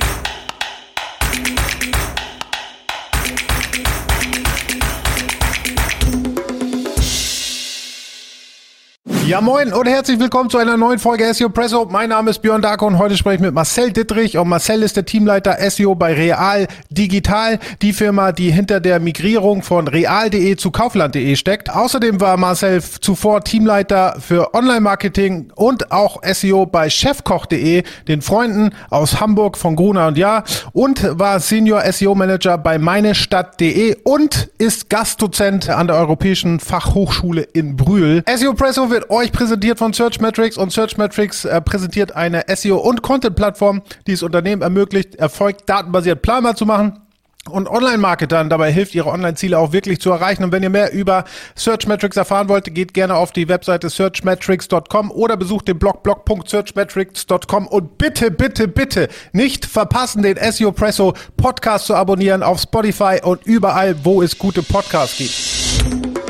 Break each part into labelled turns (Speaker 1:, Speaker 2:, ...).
Speaker 1: Peace. Ja moin und herzlich willkommen zu einer neuen Folge SEO Presso. Mein Name ist Björn Darko und heute spreche ich mit Marcel Dittrich und Marcel ist der Teamleiter SEO bei Real Digital, die Firma, die hinter der Migrierung von real.de zu kaufland.de steckt. Außerdem war Marcel zuvor Teamleiter für Online-Marketing und auch SEO bei chefkoch.de, den Freunden aus Hamburg von Gruner und Ja und war Senior SEO Manager bei meinestadt.de und ist Gastdozent an der Europäischen Fachhochschule in Brühl. SEO Presso wird euch präsentiert von Searchmetrics und Searchmetrics äh, präsentiert eine SEO- und Content-Plattform, die es Unternehmen ermöglicht, Erfolg datenbasiert planbar zu machen und Online-Marketern dabei hilft, ihre Online-Ziele auch wirklich zu erreichen. Und wenn ihr mehr über Searchmetrics erfahren wollt, geht gerne auf die Webseite searchmetrics.com oder besucht den Blog blog.searchmetrics.com und bitte, bitte, bitte nicht verpassen, den SEO Presso Podcast zu abonnieren auf Spotify und überall, wo es gute Podcasts gibt.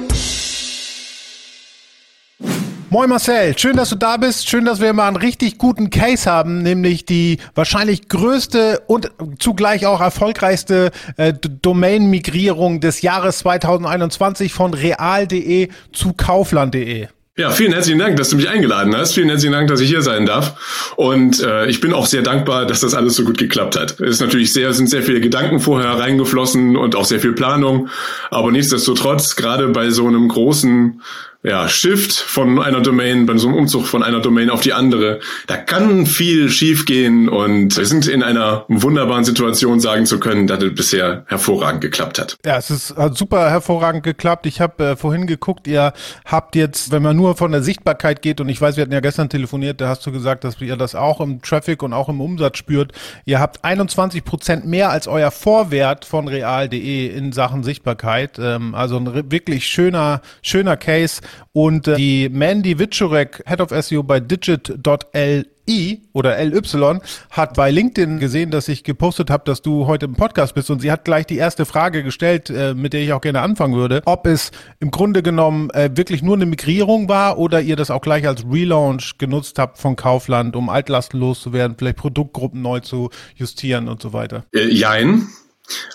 Speaker 1: Moin Marcel, schön, dass du da bist. Schön, dass wir mal einen richtig guten Case haben, nämlich die wahrscheinlich größte und zugleich auch erfolgreichste äh, Domain-Migrierung des Jahres 2021 von real.de zu kaufland.de.
Speaker 2: Ja, vielen herzlichen Dank, dass du mich eingeladen hast. Vielen herzlichen Dank, dass ich hier sein darf. Und äh, ich bin auch sehr dankbar, dass das alles so gut geklappt hat. Es ist natürlich sehr, sind sehr viele Gedanken vorher reingeflossen und auch sehr viel Planung. Aber nichtsdestotrotz, gerade bei so einem großen ja, Shift von einer Domain, bei so einem Umzug von einer Domain auf die andere, da kann viel schiefgehen und wir sind in einer wunderbaren Situation, sagen zu können, dass es bisher hervorragend geklappt hat.
Speaker 1: Ja, es ist super hervorragend geklappt. Ich habe äh, vorhin geguckt, ihr habt jetzt, wenn man nur von der Sichtbarkeit geht, und ich weiß, wir hatten ja gestern telefoniert, da hast du gesagt, dass ihr das auch im Traffic und auch im Umsatz spürt. Ihr habt 21 Prozent mehr als euer Vorwert von real.de in Sachen Sichtbarkeit. Ähm, also ein wirklich schöner, schöner Case. Und äh, die Mandy Wiczurek, Head of SEO bei digit.li oder LY, hat bei LinkedIn gesehen, dass ich gepostet habe, dass du heute im Podcast bist. Und sie hat gleich die erste Frage gestellt, äh, mit der ich auch gerne anfangen würde, ob es im Grunde genommen äh, wirklich nur eine Migrierung war oder ihr das auch gleich als Relaunch genutzt habt von Kaufland, um Altlasten loszuwerden, vielleicht Produktgruppen neu zu justieren und so weiter.
Speaker 2: Äh, jein.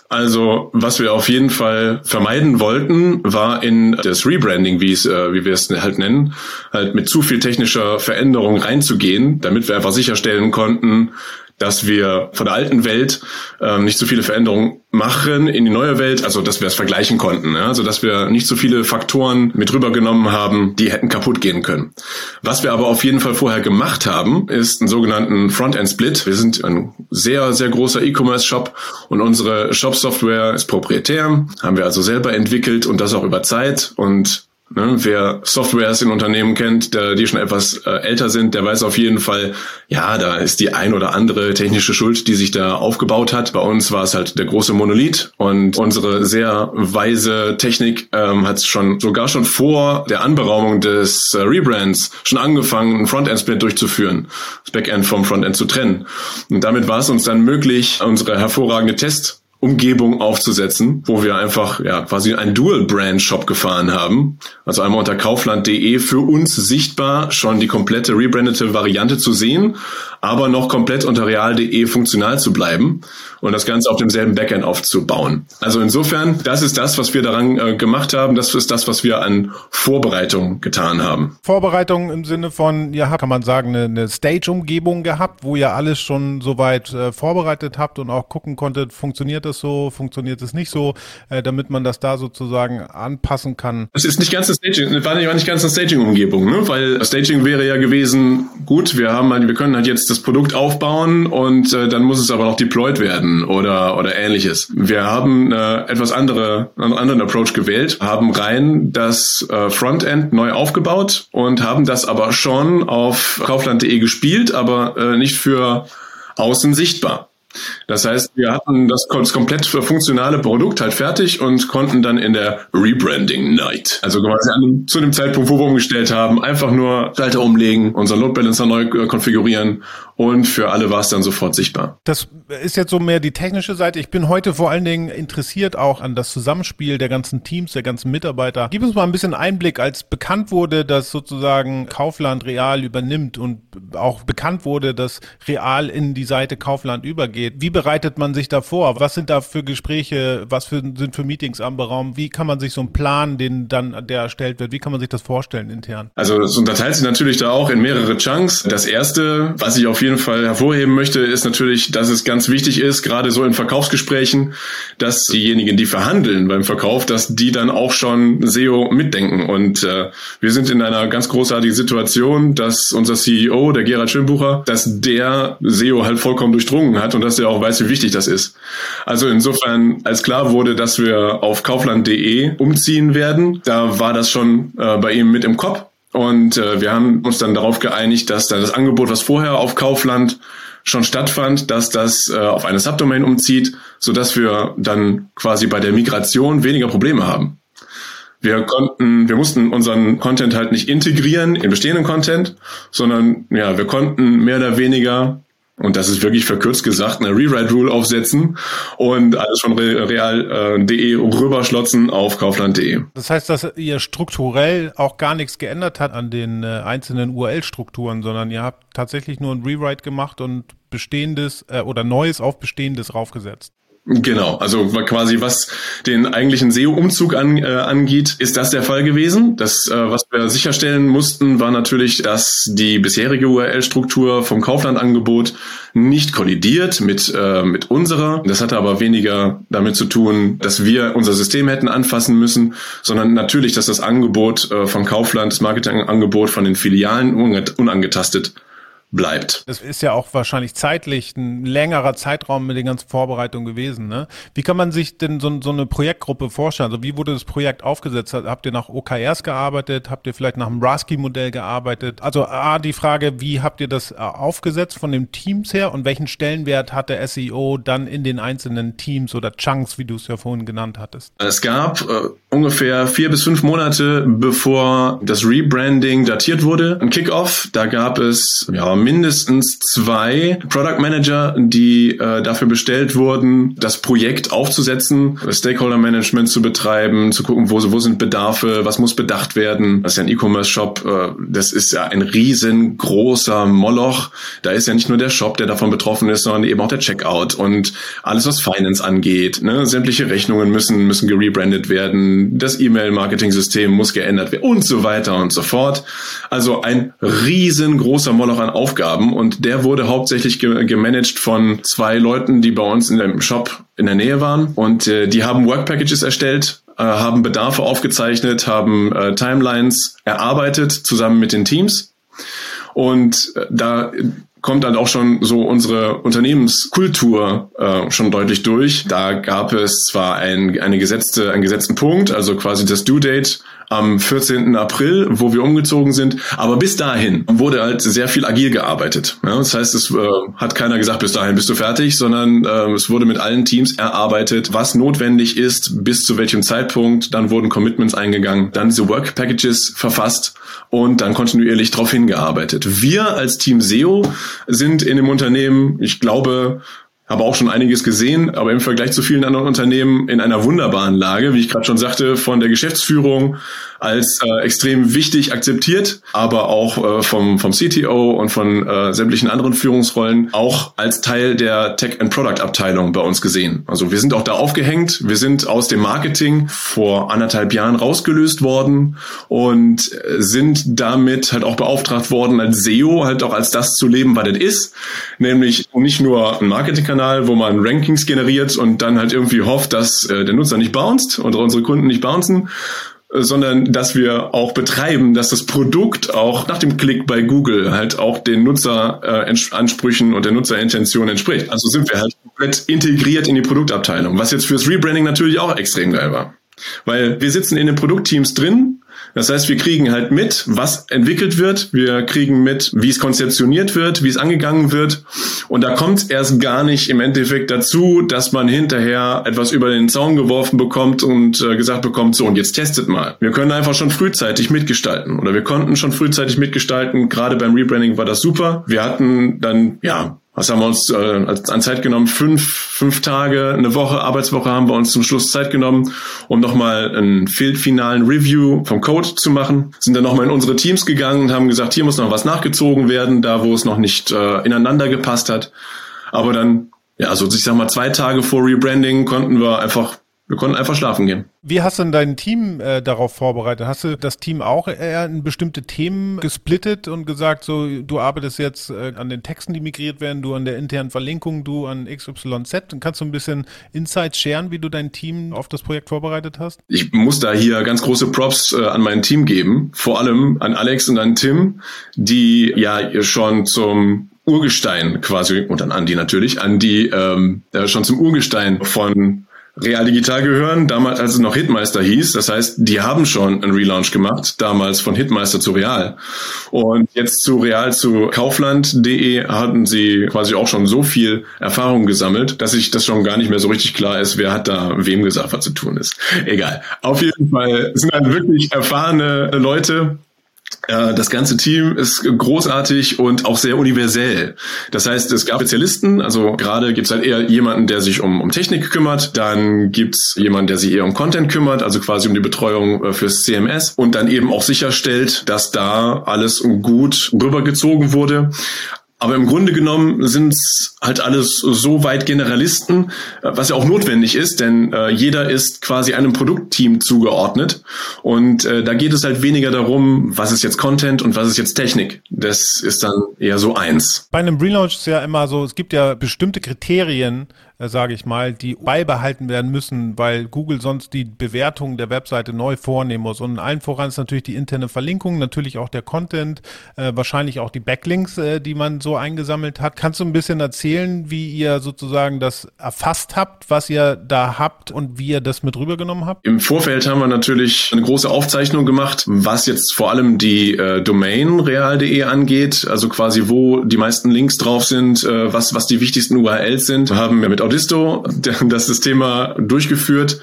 Speaker 2: Also, was wir auf jeden Fall vermeiden wollten, war in das Rebranding, wie es, äh, wie wir es halt nennen, halt mit zu viel technischer Veränderung reinzugehen, damit wir einfach sicherstellen konnten, dass wir von der alten Welt ähm, nicht so viele Veränderungen machen in die neue Welt, also dass wir es vergleichen konnten, ja? also dass wir nicht so viele Faktoren mit rübergenommen haben, die hätten kaputt gehen können. Was wir aber auf jeden Fall vorher gemacht haben, ist einen sogenannten Frontend-Split. Wir sind ein sehr, sehr großer E-Commerce-Shop und unsere Shop-Software ist proprietär, haben wir also selber entwickelt und das auch über Zeit und Ne, wer Softwares in Unternehmen kennt, der, die schon etwas äh, älter sind, der weiß auf jeden Fall, ja, da ist die ein oder andere technische Schuld, die sich da aufgebaut hat. Bei uns war es halt der große Monolith und unsere sehr weise Technik ähm, hat schon sogar schon vor der Anberaumung des äh, Rebrands schon angefangen, einen Frontend-Split durchzuführen, das Backend vom Frontend zu trennen. Und damit war es uns dann möglich, unsere hervorragende Test Umgebung aufzusetzen, wo wir einfach ja quasi einen Dual-Brand-Shop gefahren haben. Also einmal unter kaufland.de für uns sichtbar schon die komplette rebrandete Variante zu sehen, aber noch komplett unter real.de funktional zu bleiben und das Ganze auf demselben Backend aufzubauen. Also insofern, das ist das, was wir daran äh, gemacht haben. Das ist das, was wir an Vorbereitung getan haben.
Speaker 1: Vorbereitung im Sinne von, ja, kann man sagen, eine, eine Stage-Umgebung gehabt, wo ihr alles schon soweit äh, vorbereitet habt und auch gucken konntet, funktioniert das es so, funktioniert es nicht so, äh, damit man das da sozusagen anpassen kann.
Speaker 2: Es ist nicht ganz eine Staging, war nicht, war nicht ganz eine Staging-Umgebung, ne? weil Staging wäre ja gewesen, gut, wir haben halt, wir können halt jetzt das Produkt aufbauen und äh, dann muss es aber noch deployed werden oder, oder ähnliches. Wir haben äh, etwas andere, einen anderen Approach gewählt, haben rein das äh, Frontend neu aufgebaut und haben das aber schon auf kaufland.de gespielt, aber äh, nicht für außen sichtbar. Das heißt, wir hatten das, komplett funktionale Produkt halt fertig und konnten dann in der Rebranding Night, also quasi an, zu dem Zeitpunkt, wo wir umgestellt haben, einfach nur Schalter umlegen, unseren Load Balancer neu äh, konfigurieren und für alle war es dann sofort sichtbar.
Speaker 1: Das ist jetzt so mehr die technische Seite. Ich bin heute vor allen Dingen interessiert auch an das Zusammenspiel der ganzen Teams, der ganzen Mitarbeiter. Gib uns mal ein bisschen Einblick, als bekannt wurde, dass sozusagen Kaufland Real übernimmt und auch bekannt wurde, dass Real in die Seite Kaufland übergeht. Wie bereitet man sich da vor? Was sind da für Gespräche? Was für, sind für Meetings am Raum? Wie kann man sich so einen Plan, den dann der erstellt wird, wie kann man sich das vorstellen intern?
Speaker 2: Also es unterteilt sich natürlich da auch in mehrere Chunks. Das erste, was ich auf jeden Fall hervorheben möchte, ist natürlich, dass es ganz wichtig ist, gerade so in Verkaufsgesprächen, dass diejenigen, die verhandeln beim Verkauf, dass die dann auch schon SEO mitdenken. Und äh, wir sind in einer ganz großartigen Situation, dass unser CEO, der Gerhard Schönbucher, dass der SEO halt vollkommen durchdrungen hat und dass er auch weiß, wie wichtig das ist. Also insofern, als klar wurde, dass wir auf kaufland.de umziehen werden, da war das schon äh, bei ihm mit im Kopf. Und äh, wir haben uns dann darauf geeinigt, dass dann das Angebot, was vorher auf Kaufland schon stattfand, dass das äh, auf eine Subdomain umzieht, so dass wir dann quasi bei der Migration weniger Probleme haben. Wir konnten, wir mussten unseren Content halt nicht integrieren in bestehenden Content, sondern ja, wir konnten mehr oder weniger und das ist wirklich verkürzt gesagt, eine Rewrite-Rule aufsetzen und alles von real.de rüberschlotzen auf kaufland.de.
Speaker 1: Das heißt, dass ihr strukturell auch gar nichts geändert hat an den äh, einzelnen URL-Strukturen, sondern ihr habt tatsächlich nur ein Rewrite gemacht und bestehendes äh, oder Neues auf bestehendes raufgesetzt.
Speaker 2: Genau, also quasi was den eigentlichen SEO-Umzug an, äh, angeht, ist das der Fall gewesen. Das, äh, was wir sicherstellen mussten, war natürlich, dass die bisherige URL-Struktur vom Kaufland-Angebot nicht kollidiert mit, äh, mit unserer. Das hatte aber weniger damit zu tun, dass wir unser System hätten anfassen müssen, sondern natürlich, dass das Angebot äh, von Kaufland, das Marketingangebot von den Filialen unangetastet bleibt.
Speaker 1: Das ist ja auch wahrscheinlich zeitlich ein längerer Zeitraum mit den ganzen Vorbereitungen gewesen. Ne? Wie kann man sich denn so, so eine Projektgruppe vorstellen? Also wie wurde das Projekt aufgesetzt? Habt ihr nach OKRs gearbeitet? Habt ihr vielleicht nach dem Rasky-Modell gearbeitet? Also A, die Frage, wie habt ihr das äh, aufgesetzt von den Teams her und welchen Stellenwert hat der SEO dann in den einzelnen Teams oder Chunks, wie du es ja vorhin genannt hattest?
Speaker 2: Es gab äh, ungefähr vier bis fünf Monate, bevor das Rebranding datiert wurde, ein Kickoff. Da gab es ja mindestens zwei Product Manager, die äh, dafür bestellt wurden, das Projekt aufzusetzen, Stakeholder Management zu betreiben, zu gucken, wo, wo sind Bedarfe, was muss bedacht werden. Das ist ja ein E-Commerce-Shop, äh, das ist ja ein riesengroßer Moloch. Da ist ja nicht nur der Shop, der davon betroffen ist, sondern eben auch der Checkout und alles, was Finance angeht. Ne? Sämtliche Rechnungen müssen, müssen gerebrandet werden, das E-Mail-Marketing-System muss geändert werden und so weiter und so fort. Also ein riesengroßer Moloch an Aufgaben Aufgaben und der wurde hauptsächlich ge gemanagt von zwei Leuten, die bei uns in dem Shop in der Nähe waren und äh, die haben Work Packages erstellt, äh, haben Bedarfe aufgezeichnet, haben äh, Timelines erarbeitet zusammen mit den Teams und äh, da kommt dann auch schon so unsere Unternehmenskultur äh, schon deutlich durch. Da gab es zwar ein, eine gesetzte, einen gesetzten Punkt, also quasi das Due Date am 14. April, wo wir umgezogen sind. Aber bis dahin wurde halt sehr viel agil gearbeitet. Ja, das heißt, es äh, hat keiner gesagt, bis dahin bist du fertig, sondern äh, es wurde mit allen Teams erarbeitet, was notwendig ist, bis zu welchem Zeitpunkt. Dann wurden Commitments eingegangen, dann diese Work Packages verfasst und dann kontinuierlich darauf hingearbeitet. Wir als Team SEO sind in dem Unternehmen, ich glaube, habe auch schon einiges gesehen, aber im Vergleich zu vielen anderen Unternehmen in einer wunderbaren Lage, wie ich gerade schon sagte, von der Geschäftsführung als äh, extrem wichtig akzeptiert, aber auch äh, vom, vom CTO und von äh, sämtlichen anderen Führungsrollen auch als Teil der Tech and Product Abteilung bei uns gesehen. Also wir sind auch da aufgehängt. Wir sind aus dem Marketing vor anderthalb Jahren rausgelöst worden und äh, sind damit halt auch beauftragt worden, als SEO halt auch als das zu leben, was das ist. Nämlich nicht nur ein Marketingkanal, wo man Rankings generiert und dann halt irgendwie hofft, dass äh, der Nutzer nicht bounced oder unsere Kunden nicht bouncen, sondern dass wir auch betreiben, dass das Produkt auch nach dem Klick bei Google halt auch den Nutzeransprüchen äh, und der Nutzerintention entspricht. Also sind wir halt komplett integriert in die Produktabteilung, was jetzt fürs Rebranding natürlich auch extrem geil war. Weil wir sitzen in den Produktteams drin, Das heißt, wir kriegen halt mit, was entwickelt wird. Wir kriegen mit, wie es konzeptioniert wird, wie es angegangen wird. Und da kommt es erst gar nicht im Endeffekt dazu, dass man hinterher etwas über den Zaun geworfen bekommt und äh, gesagt bekommt, so und jetzt testet mal. Wir können einfach schon frühzeitig mitgestalten oder wir konnten schon frühzeitig mitgestalten. Gerade beim Rebranding war das super. Wir hatten dann, ja, was haben wir uns äh, an Zeit genommen? Fünf, fünf Tage, eine Woche, Arbeitswoche haben wir uns zum Schluss Zeit genommen, um nochmal einen finalen Review vom Code zu machen. Sind dann nochmal in unsere Teams gegangen und haben gesagt, hier muss noch was nachgezogen werden, da wo es noch nicht äh, ineinander gepasst hat. Aber dann, ja, also ich sag mal, zwei Tage vor Rebranding konnten wir einfach wir konnten einfach schlafen gehen.
Speaker 1: Wie hast du denn dein Team äh, darauf vorbereitet? Hast du das Team auch eher in bestimmte Themen gesplittet und gesagt, so du arbeitest jetzt äh, an den Texten, die migriert werden, du an der internen Verlinkung, du an XYZ? Und kannst du ein bisschen Insights scheren, wie du dein Team auf das Projekt vorbereitet hast?
Speaker 2: Ich muss da hier ganz große Props äh, an mein Team geben, vor allem an Alex und an Tim, die ja schon zum Urgestein quasi und an Andi natürlich, an die ähm, schon zum Urgestein von Real Digital gehören, damals als es noch Hitmeister hieß. Das heißt, die haben schon einen Relaunch gemacht, damals von Hitmeister zu Real. Und jetzt zu Real zu Kaufland.de hatten sie quasi auch schon so viel Erfahrung gesammelt, dass sich das schon gar nicht mehr so richtig klar ist, wer hat da wem gesagt, was zu tun ist. Egal. Auf jeden Fall sind halt wirklich erfahrene Leute, das ganze Team ist großartig und auch sehr universell. Das heißt, es gab Spezialisten, also gerade gibt es halt eher jemanden, der sich um, um Technik kümmert, dann gibt es jemanden, der sich eher um Content kümmert, also quasi um die Betreuung äh, fürs CMS und dann eben auch sicherstellt, dass da alles gut rübergezogen wurde. Aber im Grunde genommen sind es halt alles so weit Generalisten, äh, was ja auch notwendig ist, denn äh, jeder ist quasi einem Produktteam zugeordnet. Und äh, da geht es halt weniger darum, was ist jetzt Content und was ist jetzt Technik. Das ist dann eher so eins.
Speaker 1: Bei einem Relaunch ist ja immer so, es gibt ja bestimmte Kriterien, sage ich mal, die beibehalten werden müssen, weil Google sonst die Bewertung der Webseite neu vornehmen muss. Und allen voran ist natürlich die interne Verlinkung, natürlich auch der Content, äh, wahrscheinlich auch die Backlinks, äh, die man so eingesammelt hat. Kannst du ein bisschen erzählen, wie ihr sozusagen das erfasst habt, was ihr da habt und wie ihr das mit rübergenommen habt?
Speaker 2: Im Vorfeld haben wir natürlich eine große Aufzeichnung gemacht, was jetzt vor allem die äh, Domain real.de angeht, also quasi wo die meisten Links drauf sind, äh, was, was die wichtigsten URLs sind. Wir haben ja mit Audisto das Thema durchgeführt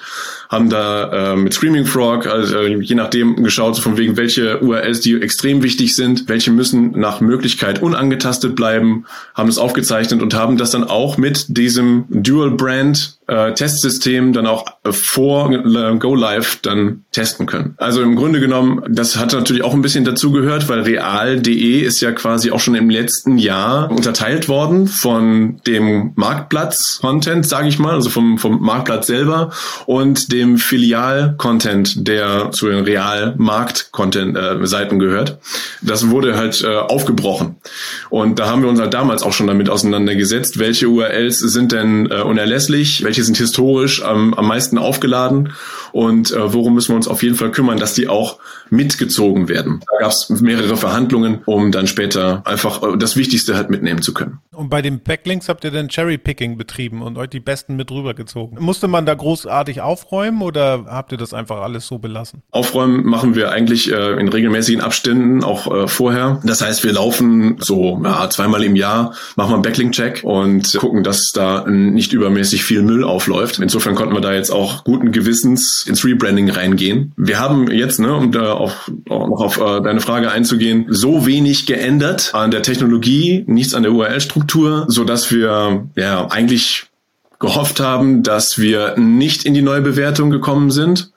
Speaker 2: haben da äh, mit Screaming Frog, also äh, je nachdem geschaut, von wegen welche URLs, die extrem wichtig sind, welche müssen nach Möglichkeit unangetastet bleiben, haben es aufgezeichnet und haben das dann auch mit diesem Dual Brand äh, Testsystem dann auch vor äh, Go Live dann testen können. Also im Grunde genommen, das hat natürlich auch ein bisschen dazu gehört, weil real.de ist ja quasi auch schon im letzten Jahr unterteilt worden von dem Marktplatz Content, sage ich mal, also vom vom Marktplatz selber und dem Filial-Content, der zu den Real-Markt-Content-Seiten äh, gehört. Das wurde halt äh, aufgebrochen. Und da haben wir uns halt damals auch schon damit auseinandergesetzt, welche URLs sind denn äh, unerlässlich, welche sind historisch am, am meisten aufgeladen und äh, worum müssen wir uns auf jeden Fall kümmern, dass die auch mitgezogen werden. Da gab es mehrere Verhandlungen, um dann später einfach äh, das Wichtigste halt mitnehmen zu können.
Speaker 1: Und bei den Backlinks habt ihr dann Cherry-Picking betrieben und euch die besten mit rübergezogen. Musste man da großartig aufräumen oder habt ihr das einfach alles so belassen?
Speaker 2: Aufräumen machen wir eigentlich äh, in regelmäßigen Abständen, auch äh, vorher. Das heißt, wir laufen so ja, zweimal im Jahr, machen wir einen Backlink-Check und gucken, dass da nicht übermäßig viel Müll aufläuft. Insofern konnten wir da jetzt auch guten Gewissens ins Rebranding reingehen. Wir haben jetzt, ne, um da auch, auch noch auf äh, deine Frage einzugehen, so wenig geändert an der Technologie, nichts an der URL-Struktur, so dass wir ja eigentlich gehofft haben, dass wir nicht in die neue Bewertung gekommen sind.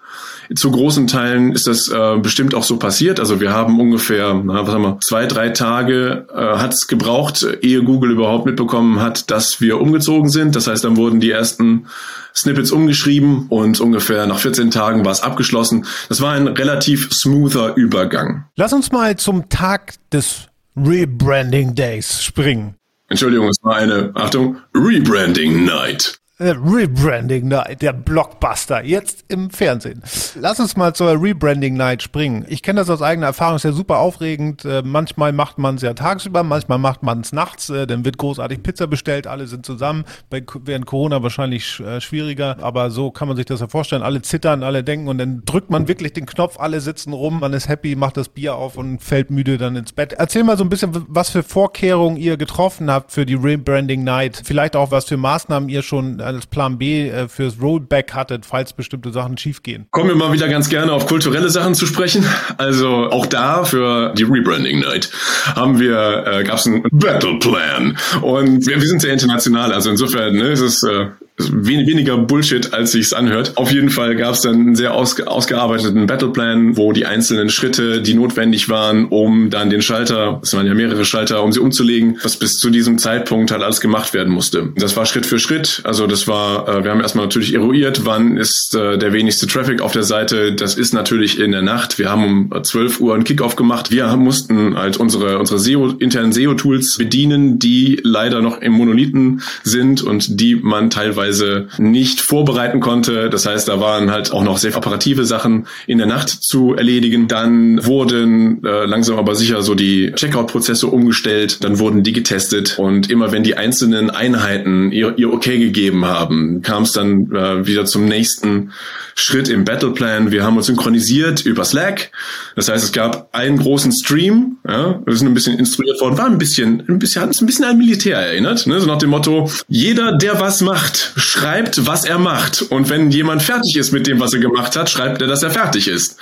Speaker 2: Zu großen Teilen ist das äh, bestimmt auch so passiert. Also wir haben ungefähr, na, was haben wir, zwei, drei Tage äh, hat es gebraucht, ehe Google überhaupt mitbekommen hat, dass wir umgezogen sind. Das heißt, dann wurden die ersten Snippets umgeschrieben und ungefähr nach 14 Tagen war es abgeschlossen. Das war ein relativ smoother Übergang.
Speaker 1: Lass uns mal zum Tag des Rebranding Days springen.
Speaker 2: Entschuldigung, es war eine, Achtung, Rebranding Night.
Speaker 1: Äh, Rebranding Night, der Blockbuster, jetzt im Fernsehen. Lass uns mal zur Rebranding Night springen. Ich kenne das aus eigener Erfahrung, ist ja super aufregend. Äh, manchmal macht man es ja tagsüber, manchmal macht man es nachts, äh, dann wird großartig Pizza bestellt, alle sind zusammen. Bei, während Corona wahrscheinlich schwieriger, aber so kann man sich das ja vorstellen. Alle zittern, alle denken und dann drückt man wirklich den Knopf, alle sitzen rum, man ist happy, macht das Bier auf und fällt müde dann ins Bett. Erzähl mal so ein bisschen, was für Vorkehrungen ihr getroffen habt für die Rebranding Night. Vielleicht auch, was für Maßnahmen ihr schon als Plan B äh, fürs Rollback hattet, falls bestimmte Sachen schiefgehen?
Speaker 2: Kommen wir mal wieder ganz gerne auf kulturelle Sachen zu sprechen. Also auch da für die Rebranding Night haben wir, äh, gab es einen Battle Plan. Und wir, wir sind sehr international, also insofern ne, ist es äh, weniger Bullshit, als sich's anhört. Auf jeden Fall gab es dann einen sehr ausge ausgearbeiteten Battleplan, wo die einzelnen Schritte, die notwendig waren, um dann den Schalter, es waren ja mehrere Schalter, um sie umzulegen, was bis zu diesem Zeitpunkt halt alles gemacht werden musste. Das war Schritt für Schritt. Also das war, äh, wir haben erstmal natürlich eruiert, wann ist äh, der wenigste Traffic auf der Seite. Das ist natürlich in der Nacht. Wir haben um 12 Uhr einen Kickoff gemacht. Wir mussten halt unsere, unsere SEO, internen SEO-Tools bedienen, die leider noch im Monolithen sind und die man teilweise teilweise nicht vorbereiten konnte. Das heißt, da waren halt auch noch sehr operative Sachen in der Nacht zu erledigen. Dann wurden äh, langsam aber sicher so die Checkout-Prozesse umgestellt. Dann wurden die getestet und immer wenn die einzelnen Einheiten ihr, ihr Okay gegeben haben, kam es dann äh, wieder zum nächsten Schritt im Battleplan. Wir haben uns synchronisiert über Slack. Das heißt, es gab einen großen Stream. Ja, wir sind ein bisschen instruiert worden, war ein bisschen, ein bisschen, hat uns ein bisschen an Militär erinnert. Ne? So nach dem Motto: Jeder, der was macht, schreibt, was er macht. Und wenn jemand fertig ist mit dem, was er gemacht hat, schreibt er, dass er fertig ist.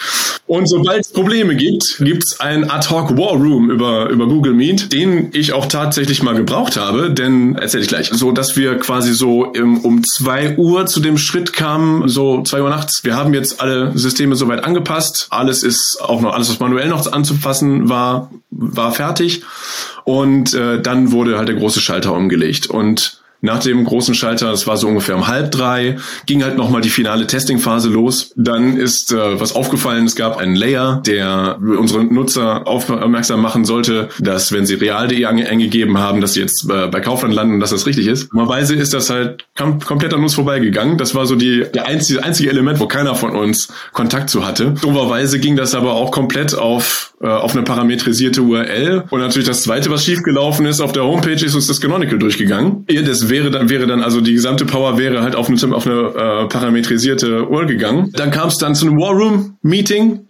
Speaker 2: Und sobald es Probleme gibt, gibt es ein Ad-Hoc War Room über, über Google Meet, den ich auch tatsächlich mal gebraucht habe, denn erzähle ich gleich. So, dass wir quasi so im, um zwei Uhr zu dem Schritt kamen, so zwei Uhr nachts. Wir haben jetzt alle Systeme soweit angepasst. Alles ist auch noch, alles, was manuell noch anzufassen war, war fertig. Und äh, dann wurde halt der große Schalter umgelegt. Und nach dem großen Schalter, das war so ungefähr um halb drei, ging halt nochmal die finale Testingphase los. Dann ist äh, was aufgefallen, es gab einen Layer, der unsere Nutzer aufmerksam machen sollte, dass wenn sie real.de eingegeben haben, dass sie jetzt äh, bei Kaufland landen und dass das richtig ist. Normalerweise ist das halt kom komplett an uns vorbeigegangen. Das war so die, der einzige, einzige Element, wo keiner von uns Kontakt zu hatte. Dummerweise ging das aber auch komplett auf, äh, auf eine parametrisierte URL. Und natürlich das zweite, was schiefgelaufen ist, auf der Homepage ist uns das Canonical durchgegangen. Ihr das wäre dann, wäre dann also die gesamte Power wäre halt auf eine, auf eine äh, parametrisierte Uhr gegangen. Dann kam es dann zu einem War Room Meeting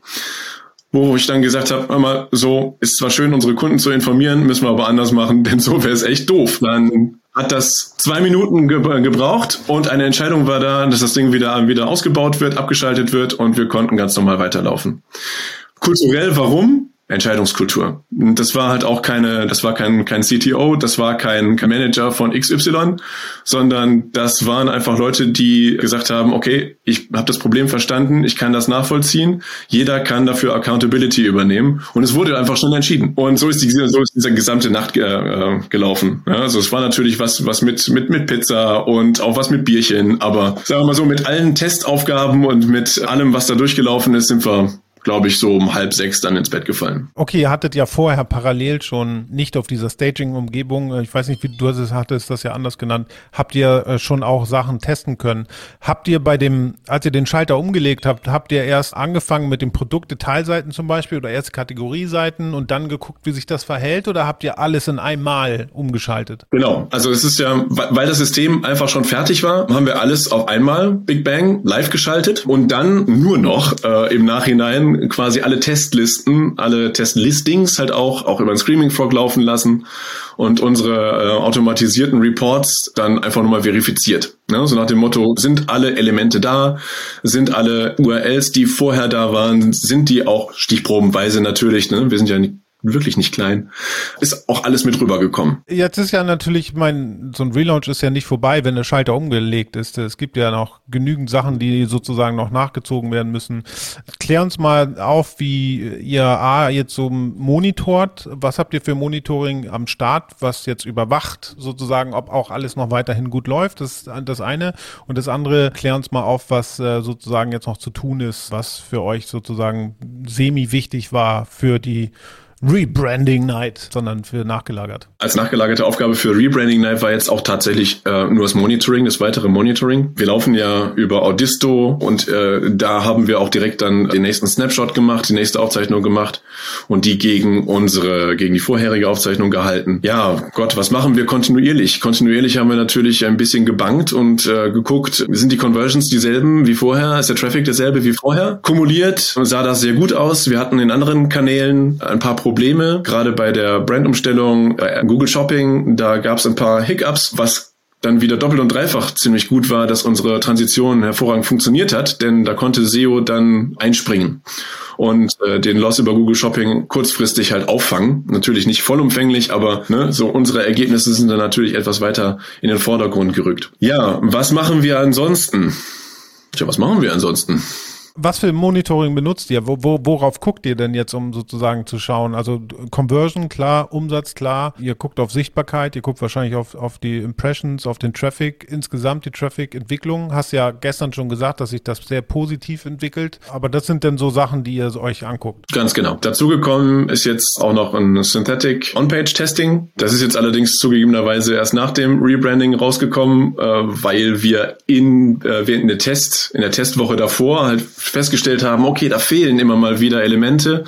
Speaker 2: wo ich dann gesagt habe, mal so ist zwar schön, unsere Kunden zu informieren, müssen wir aber anders machen, denn so wäre es echt doof. Dann hat das zwei Minuten ge gebraucht und eine Entscheidung war da, dass das Ding wieder wieder ausgebaut wird, abgeschaltet wird und wir konnten ganz normal weiterlaufen. Kulturell, warum? Entscheidungskultur. Das war halt auch keine, das war kein, kein CTO, das war kein, kein Manager von XY, sondern das waren einfach Leute, die gesagt haben, okay, ich habe das Problem verstanden, ich kann das nachvollziehen, jeder kann dafür Accountability übernehmen und es wurde einfach schon entschieden. Und so ist, die, so ist diese gesamte Nacht äh, gelaufen. Ja, also es war natürlich was, was mit, mit, mit Pizza und auch was mit Bierchen, aber sagen wir mal so, mit allen Testaufgaben und mit allem, was da durchgelaufen ist, sind wir glaube ich, so um halb sechs dann ins Bett gefallen.
Speaker 1: Okay, ihr hattet ja vorher parallel schon nicht auf dieser Staging-Umgebung, äh, ich weiß nicht, wie du es hattest, das ja anders genannt, habt ihr äh, schon auch Sachen testen können. Habt ihr bei dem, als ihr den Schalter umgelegt habt, habt ihr erst angefangen mit den Produktdetailseiten zum Beispiel oder erst Kategorieseiten und dann geguckt, wie sich das verhält oder habt ihr alles in einmal umgeschaltet?
Speaker 2: Genau, also es ist ja, weil das System einfach schon fertig war, haben wir alles auf einmal Big Bang live geschaltet und dann nur noch äh, im Nachhinein quasi alle Testlisten, alle Testlistings halt auch, auch über den Screaming Frog laufen lassen und unsere äh, automatisierten Reports dann einfach nochmal verifiziert. Ne? So nach dem Motto, sind alle Elemente da, sind alle URLs, die vorher da waren, sind die auch stichprobenweise natürlich, ne? wir sind ja nicht wirklich nicht klein, ist auch alles mit rübergekommen.
Speaker 1: Jetzt ist ja natürlich, mein, so ein Relaunch ist ja nicht vorbei, wenn der Schalter umgelegt ist. Es gibt ja noch genügend Sachen, die sozusagen noch nachgezogen werden müssen. Klär uns mal auf, wie ihr A jetzt so monitort. Was habt ihr für Monitoring am Start, was jetzt überwacht, sozusagen, ob auch alles noch weiterhin gut läuft? Das ist das eine. Und das andere, klär uns mal auf, was äh, sozusagen jetzt noch zu tun ist, was für euch sozusagen semi wichtig war für die Rebranding Night, sondern für nachgelagert.
Speaker 2: Als nachgelagerte Aufgabe für Rebranding Night war jetzt auch tatsächlich äh, nur das Monitoring, das weitere Monitoring. Wir laufen ja über Audisto und äh, da haben wir auch direkt dann den nächsten Snapshot gemacht, die nächste Aufzeichnung gemacht und die gegen unsere, gegen die vorherige Aufzeichnung gehalten. Ja, Gott, was machen wir kontinuierlich? Kontinuierlich haben wir natürlich ein bisschen gebankt und äh, geguckt, sind die Conversions dieselben wie vorher? Ist der Traffic derselbe wie vorher? Kumuliert sah das sehr gut aus. Wir hatten in anderen Kanälen ein paar Probleme, gerade bei der Brandumstellung, bei Google Shopping, da gab es ein paar Hiccups, was dann wieder doppelt und dreifach ziemlich gut war, dass unsere Transition hervorragend funktioniert hat, denn da konnte SEO dann einspringen und äh, den Loss über Google Shopping kurzfristig halt auffangen. Natürlich nicht vollumfänglich, aber ne, so unsere Ergebnisse sind dann natürlich etwas weiter in den Vordergrund gerückt. Ja, was machen wir ansonsten? Tja, was machen wir ansonsten?
Speaker 1: Was für Monitoring benutzt ihr? Wo, wo, worauf guckt ihr denn jetzt, um sozusagen zu schauen? Also Conversion, klar, Umsatz, klar. Ihr guckt auf Sichtbarkeit, ihr guckt wahrscheinlich auf, auf die Impressions, auf den Traffic, insgesamt die Traffic-Entwicklung. Hast ja gestern schon gesagt, dass sich das sehr positiv entwickelt. Aber das sind denn so Sachen, die ihr euch anguckt.
Speaker 2: Ganz genau. Dazu gekommen ist jetzt auch noch ein Synthetic On-Page-Testing. Das ist jetzt allerdings zugegebenerweise erst nach dem Rebranding rausgekommen, äh, weil wir in, äh, während der Test, in der Testwoche davor halt festgestellt haben, okay, da fehlen immer mal wieder Elemente.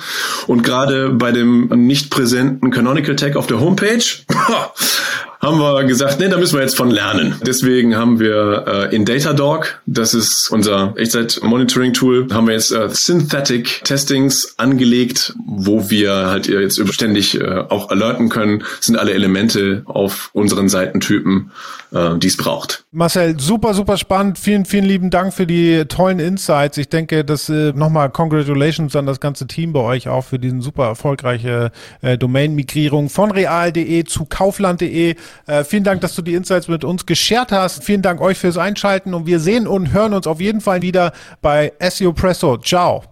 Speaker 2: Und gerade bei dem nicht präsenten Canonical Tag auf der Homepage haben wir gesagt, nee, da müssen wir jetzt von lernen. Deswegen haben wir äh, in Datadog, das ist unser Echtzeit-Monitoring-Tool, haben wir jetzt äh, Synthetic Testings angelegt, wo wir halt jetzt ständig äh, auch alerten können, sind alle Elemente auf unseren Seitentypen, äh, die es braucht.
Speaker 1: Marcel, super, super spannend. Vielen, vielen lieben Dank für die tollen Insights. Ich denke, dass äh, nochmal Congratulations an das ganze Team bei euch auch für diesen super erfolgreiche äh, Domain-Migrierung von real.de zu kaufland.de. Äh, vielen Dank, dass du die Insights mit uns geshared hast. Vielen Dank euch fürs Einschalten und wir sehen und hören uns auf jeden Fall wieder bei SEO Presso. Ciao.